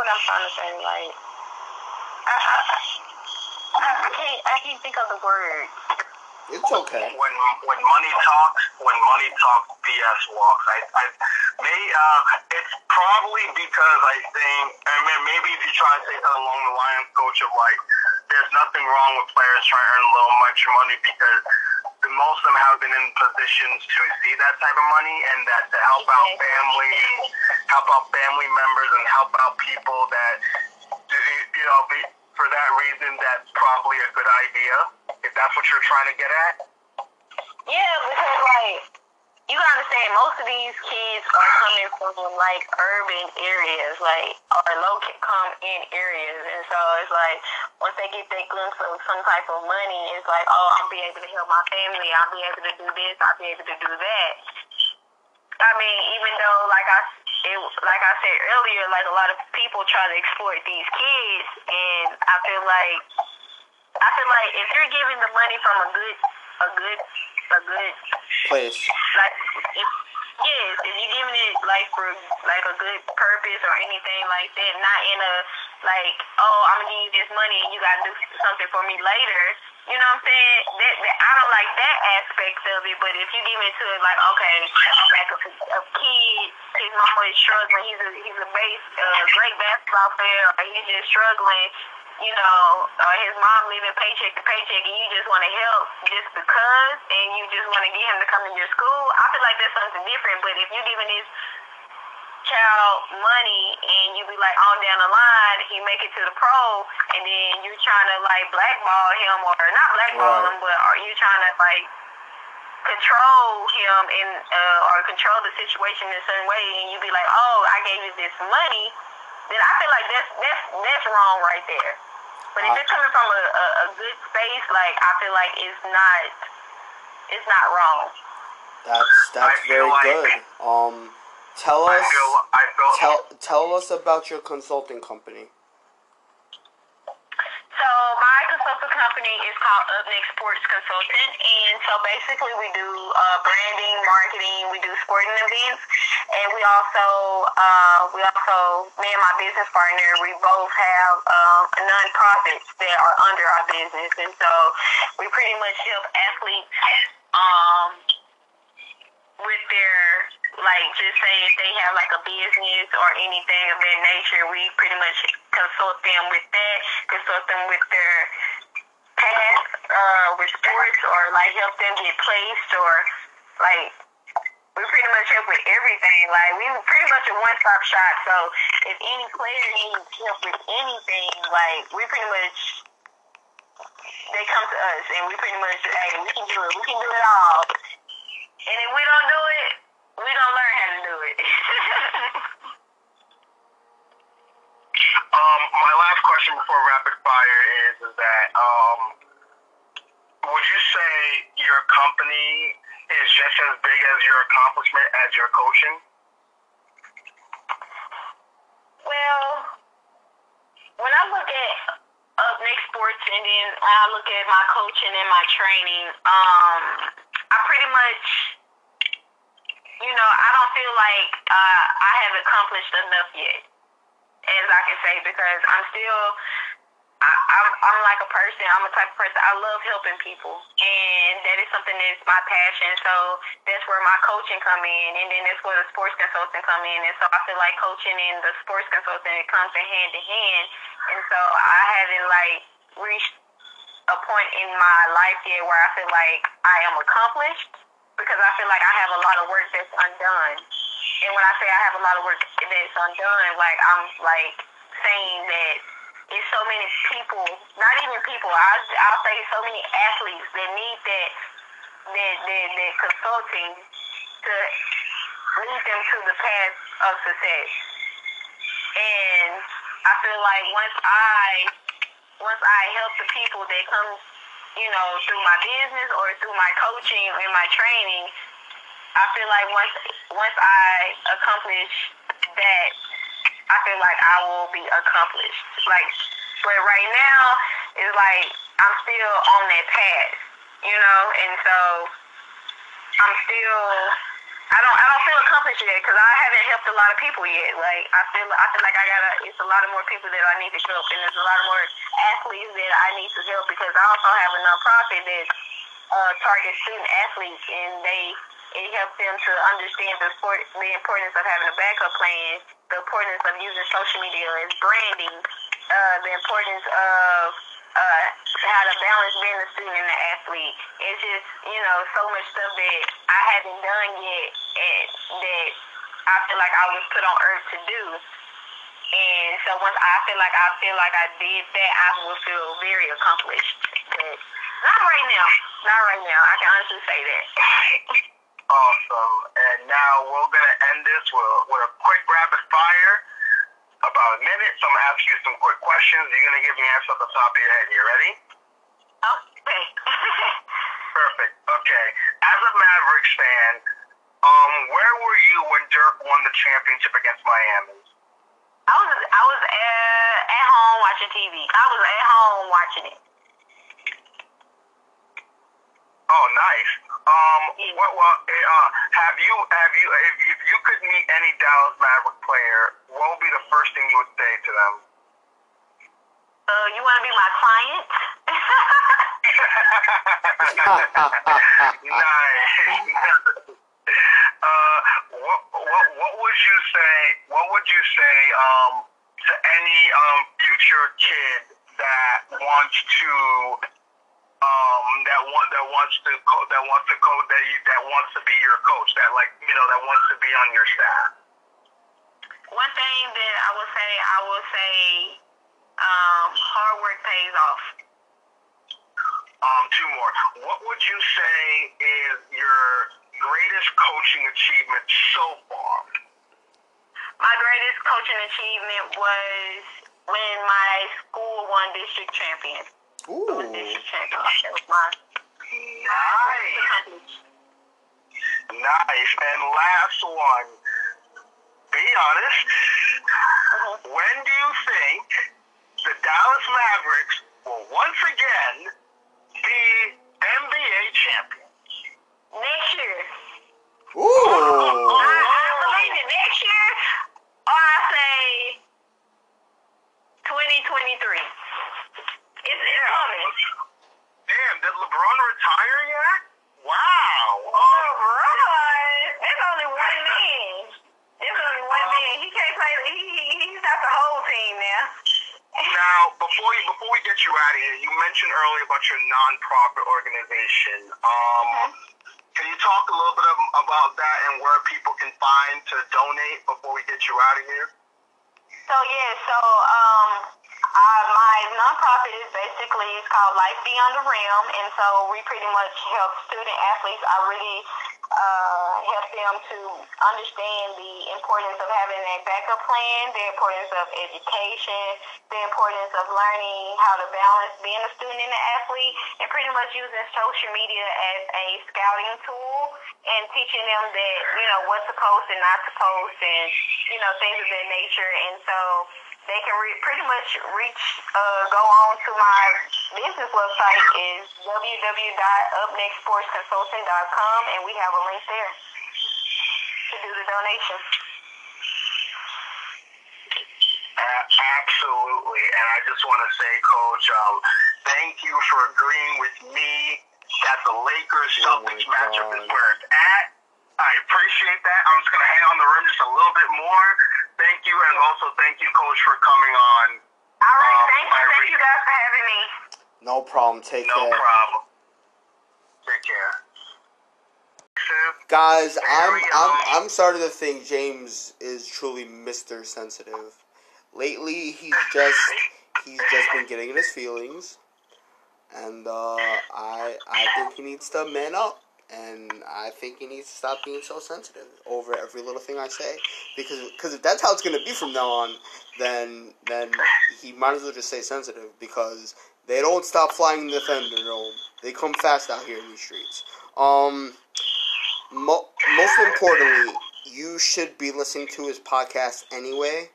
what I'm trying to say, like. I, I, I, I can't I can't think of the word. It's okay. When when money talks, when money talks, BS walks. I, I may uh, it's probably because I think, I mean, maybe if you try to say something along the lines, coach, of like, there's nothing wrong with players trying to earn a little much money because the most of them have been in positions to see that type of money and that to help out family help out family members and help out people that you know for that reason that's probably a good idea that's what you're trying to get at. Yeah, because like you gotta understand, most of these kids are coming from like urban areas, like or low come in areas, and so it's like once they get that glimpse of some type of money, it's like, oh, I'll be able to help my family, I'll be able to do this, I'll be able to do that. I mean, even though like I it, like I said earlier, like a lot of people try to exploit these kids, and I feel like I feel like if you're giving the money from a good a good a good Place. like if yes, if you're giving it like for like a good purpose or anything like that, not in a like, oh, I'm gonna give you this money and you gotta do something for me later. You know what I'm saying? That, that I don't like that aspect of it, but if you give it to it like, okay, like a, a kid, his mama is struggling, he's a he's a base, uh, great basketball player, or he's just struggling, you know, or his mom living paycheck to paycheck, and you just want to help just because, and you just want to get him to come to your school. I feel like that's something different. But if you're giving this child money and you be like on down the line, he make it to the pro, and then you're trying to like blackball him or not blackball Right. him, but are you trying to like control him in uh, or control the situation in a certain way, and you be like, oh, I gave you this money, then I feel like that's that's that's wrong right there. But if Uh, it's coming from a, a, a good space, like I feel like it's not it's not wrong. That's that's I feel very like- good. Um, tell I us feel I feel tell tell us about your consulting company. So my consulting company is called Up Next Sports Consultant, and so basically we do uh, branding, marketing, we do sporting events, and we also uh, we also me and my business partner we both have um, non-profits that are under our business, and so we pretty much help athletes um, with their like just say if they have like a business or anything of that nature, we pretty much consult them with that, consult them with their path uh, with sports or like help them get placed or like we pretty much help with everything. Like we pretty much a one stop shop. So if any player needs help with anything, like we pretty much they come to us and we pretty much hey we can do it. We can do it all. And if we don't do it, we don't learn how to do it. Um, my last question before rapid fire is, is that um, would you say your company is just as big as your accomplishment as your coaching? well, when I look at Up Next Sports and then I look at my coaching and my training, um, I pretty much, you know, I don't feel like uh, I have accomplished enough yet, as I can say, because I'm still. I, I'm, I'm like a person. I'm a type of person. I love helping people, and that is something that's my passion. So that's where my coaching come in, and then that's where the sports consulting come in. And so I feel like coaching and the sports consulting it comes in hand in hand. And so I haven't like reached a point in my life yet where I feel like I am accomplished because I feel like I have a lot of work that's undone. And when I say I have a lot of work that's undone, like I'm like saying that it's so many people, not even people, I, I'll say so many athletes that need that, that, that, that consulting to lead them to the path of success. And I feel like once I, once I help the people that come, you know, through my business or through my coaching and my training, I feel like once, once I accomplish that, I feel like I will be accomplished. Like, but right now, it's like I'm still on that path, you know, and so I'm still. I don't. I don't feel accomplished yet because I haven't helped a lot of people yet. Like I feel. I feel like I gotta. It's a lot of more people that I need to help, and there's a lot of more athletes that I need to help because I also have a nonprofit that uh, targets student athletes, and they it helps them to understand the, sport, the importance of having a backup plan, the importance of using social media as branding, uh, the importance of uh, how to balance being a student and an athlete. It's just, you know, so much stuff that I haven't done yet and that I feel like I was put on earth to do. And so once I feel like I feel like I did that, I will feel very accomplished. But not right now. Not right now. I can honestly say that. Awesome. And now we're gonna end this with, with a quick rapid fire, about a minute. So I'm gonna ask you some quick questions. You're gonna give me answers off the top of your head. You ready? Okay. Perfect. Okay. As a Mavericks fan, um, where were you when Dirk won the championship against Miami? I was I was uh, at home watching TV. I was at home watching it. Oh, nice. Um, what, what, uh, have you, have you, if, if you could meet any Dallas Maverick player, what would be the first thing you would say to them? Uh, you want to be my client? nice. uh, what, what, what would you say? What would you say um, to any um, future kid that wants to um, that want that wants to co- that wants to code that you, that wants to be your coach that like you know that wants to be on your staff? One thing that I will say, I will say, um, hard work pays off. Um, two more. What would you say is your greatest coaching achievement so far? My greatest coaching achievement was when my school won district champion. Ooh. District champion. That was my Nice. Nice. And last one. Be honest. When do you think the Dallas Mavericks will once again be NBA champions? Next year. I, Ooh. I believe it next year, or I say 2023. It's, it's coming. Damn, did LeBron retire yet? Wow. LeBron. Now, before you, before we get you out of here, you mentioned earlier about your nonprofit organization. Um, Can you talk a little bit of, about that and where people can find to donate before we get you out of here? So yeah, so um, uh, my nonprofit is basically it's called Life Beyond the Rim, and so we pretty much help student athletes. I really uh, help them to understand the importance of having a backup plan, the importance of education, the importance of learning how to balance being a student and an athlete, and pretty much using social media as a scouting tool and teaching them that you know what to post and not to post, and you know things of that nature. And so they can re- pretty much reach, uh, go on to my business website is www.upnextsportsconsulting.com, and we have a link there to do the donation. A- absolutely, and I just want to say, Coach, um, thank you for agreeing with me that the Lakers Oh my Celtics matchup is where it's at. I appreciate that. I'm just gonna hang on the rim just a little bit more. Thank you, and also thank you, Coach, for coming on. All right, Um, thank you, thank re- you guys for having me. No problem. Take No care. No problem. Take care. Guys, I'm Very, I'm um, I'm starting to think James is truly Mr. Sensitive. Lately, he's just he's just been getting in his feelings, and uh, I I think he needs to man up, and I think he needs to stop being so sensitive over every little thing I say, because because if that's how it's gonna be from now on, then then he might as well just say sensitive because they don't stop flying the Thunderdome. They come fast out here in these streets. Um. Mo- most importantly, you should be listening to his podcast anyway.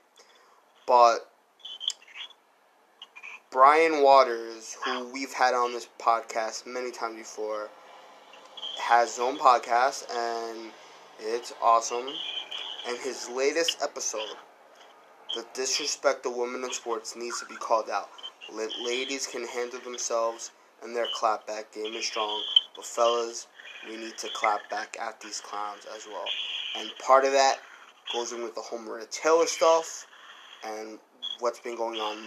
But Brian Waters, who we've had on this podcast many times before, has his own podcast and it's awesome. And his latest episode, The Disrespect of Women in Sports, needs to be called out. La- ladies can handle themselves and their clapback game is strong, but fellas, we need to clap back at these clowns as well. And part of that goes in with the Homer and Taylor stuff and what's been going on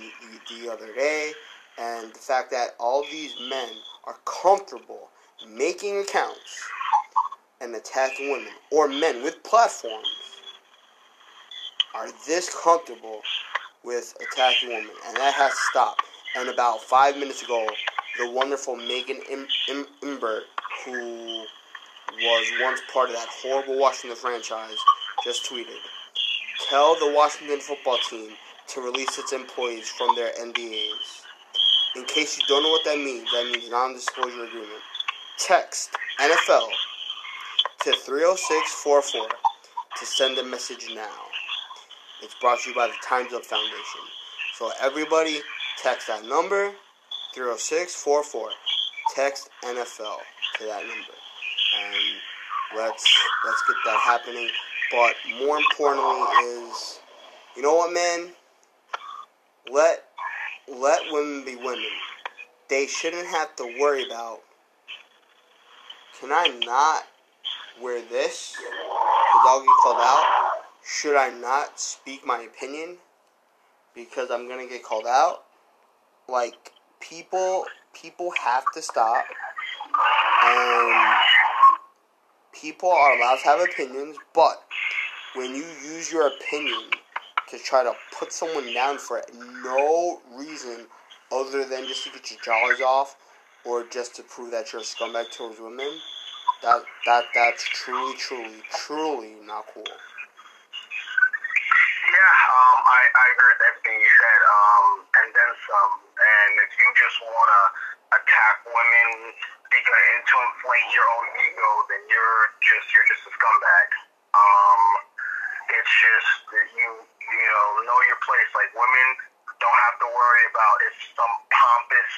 the other day, and the fact that all these men are comfortable making accounts and attacking women, or men with platforms are this comfortable with attacking women, and that has to stop. And about five minutes ago, the wonderful Megan Im- Im- Imbert, who was once part of that horrible Washington franchise, just tweeted, "Tell the Washington football team to release its employees from their NDAs." In case you don't know what that means, that means non-disclosure agreement. Text NFL to 30644 to send a message now. It's brought to you by the Times Up Foundation. So everybody text that number 30644. Text NFL to that number. And let's let's get that happening. But more importantly is you know what man? Let let women be women. They shouldn't have to worry about can I not wear this? The dog get called out. Should I not speak my opinion because I'm gonna get called out? Like people, people have to stop, and people are allowed to have opinions. But when you use your opinion to try to put someone down for no reason other than just to get your jollies off or just to prove that you're a scumbag towards women, that that that's truly, truly, truly not cool. Yeah, um, I, I agree with everything you said, um, and then some. And if you just want to attack women because and to inflate your own ego, then you're just you're just a scumbag. Um, it's just you you know know your place. Like women don't have to worry about if some pompous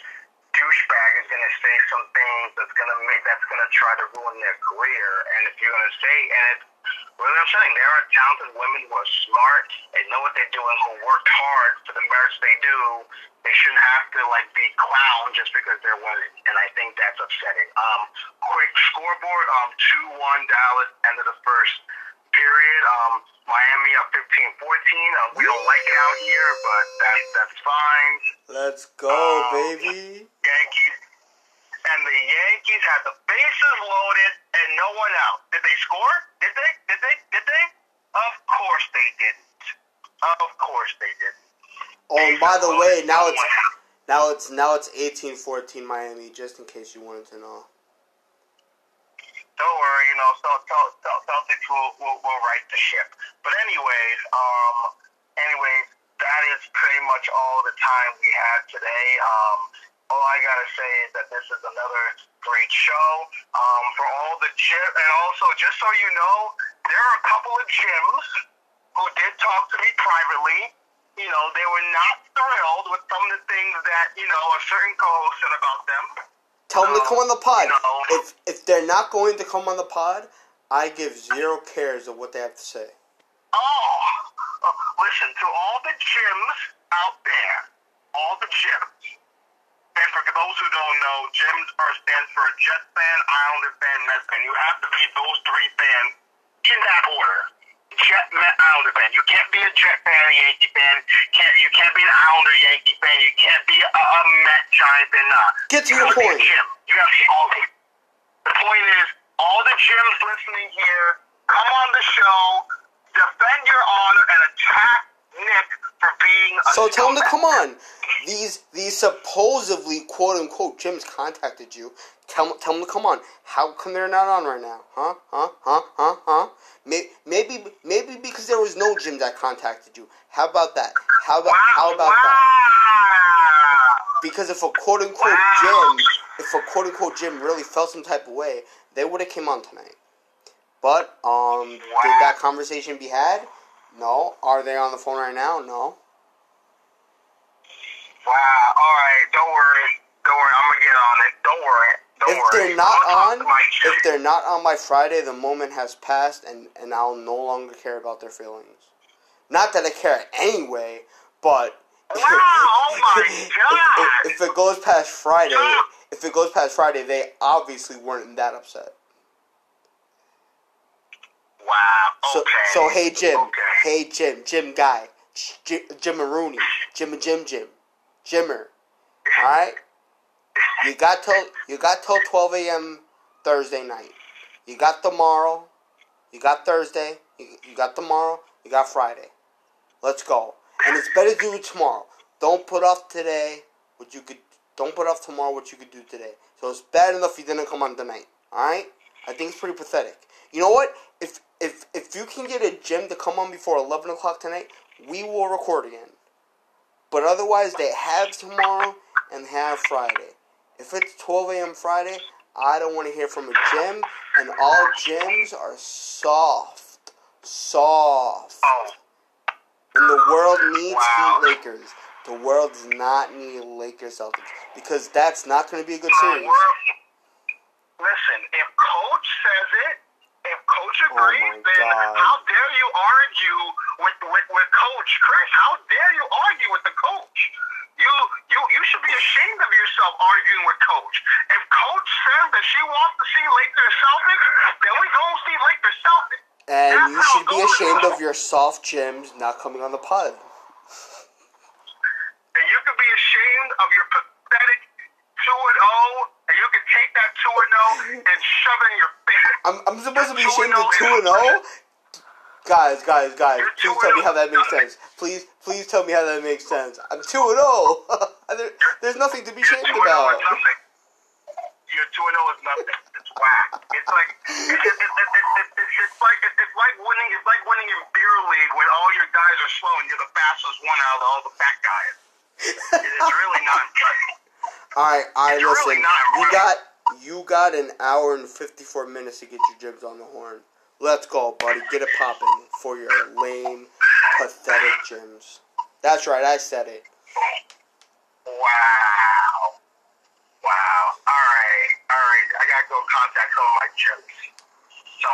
douchebag is gonna say some things that's gonna make that's gonna try to ruin their career. And if you're gonna say and it, really upsetting, there are talented women who are smart and know what they're doing, who worked hard for the merits they do. They shouldn't have to like be clowned just because they're women, and I think that's upsetting. Um, quick scoreboard: um, two one Dallas, end of the first. period. Um, Miami up 15-14. Um, we don't like it out here, but that's that's fine. Let's go, Um, baby. Yankees. And the Yankees had the bases loaded and no one out. Did they score? Did they? Did they? Did they? Of course they didn't. Of course they didn't. Oh, and by the way, now it's out. now it's now it's 18-14 Miami. Just in case you wanted to know. Don't worry, you know, so, so, so, Celtics will, will, will right the ship. But anyways, um, anyways, that is pretty much all the time we had today. Um, all I gotta say is that this is another great show. Um, for all the gym, and also just so you know, there are a couple of gyms who did talk to me privately. You know, they were not thrilled with some of the things that you know a certain co-host said about them. Tell them to come on the pod. If if they're not going to come on the pod, I give zero cares of what they have to say. Oh, listen to all the gyms out there, all the gyms. And for those who don't know, are stands for Jet fan, Islander fan, Mets fan. You have to be those three fans in that order. Jet, Met, Islander fan. You can't be a Jet fan, a Yankee fan. Can't you can't be an Islander Yankee fan. You can't be a, a Met Giant fan. Nah. Get to you your gotta be a point. Gym. You gotta be all. The point is, all the gyms listening here, come on the show, defend your honor, and attack Nick for being So tell them to come on. These these supposedly quote unquote gyms contacted you. Tell tell them to come on. How come they're not on right now? Huh? Huh? Huh? Huh? Huh? Maybe maybe maybe because there was no gym that contacted you. How about that? How about Wow, how about wow. that? Because if a quote unquote Wow. gym, if a quote unquote gym really felt some type of way, they would have came on tonight. But um, did that conversation be had? No. Are they on the phone right now? No. Wow. All right. Don't worry. Don't worry. I'm gonna get on it. Don't worry. Don't worry if worry. they're not I'll on, if they're not on by Friday, the moment has passed, and and I'll no longer care about their feelings. Not that I care anyway, but Wow, oh my if, if, if it goes past Friday, if it goes past Friday, they obviously weren't that upset. Wow. So Okay. so hey Jim, Okay. hey Jim, Jim guy, Jim Jim Rooney, Jim Jim Jim, Jimmer. All right, you got till you got till twelve a.m. Thursday night. You got tomorrow. You got Thursday. You, you got tomorrow. You got Friday. Let's go. And it's better to do it tomorrow. Don't put off today what you could. Don't put off tomorrow what you could do today. So it's bad enough you didn't come on tonight. All right. I think it's pretty pathetic. You know what? If if if you can get a gym to come on before eleven o'clock tonight, we will record again. But otherwise, they have tomorrow and have Friday. If it's 12 a.m. Friday, I don't want to hear from a gym, and all gyms are soft. Soft. And the world needs Wow. Heat Lakers. The world does not need Lakers Celtics because that's not going to be a good series. world- Listen, if coach says it, agrees, Oh then God. how dare you argue with, with with coach Cris? How dare you argue with the coach? You you you should be ashamed of yourself arguing with coach. If coach says that she wants to see Lakers Celtics, then we go see Lakers Celtics. And That's you should be ashamed of your soft gyms not coming on the pod. And you could be ashamed of your pathetic two and zero, and you can take that two zero oh and shove it in your face. I'm, I'm supposed to be ashamed of 2 oh. and 0? Guys, guys, guys, You're please tell me how that makes 0. sense. Please, please tell me how that makes sense. I'm 2 and 0. There, there's nothing to be ashamed about. is nothing. Your two and zero is nothing. It's whack. It's like it, it, it, it, it, it, it's it's like it's like winning. It's like winning in beer league when all your guys are slow and you're the fastest one out of all the fat guys. It's really not. All right. It's Listen, really you got you got an hour and fifty four minutes to get your jibs on the horn. Let's go, buddy. Get it popping for your lame, pathetic gyms. That's right, I said it. Wow. Wow. All right. All right. I gotta go contact some of my chips.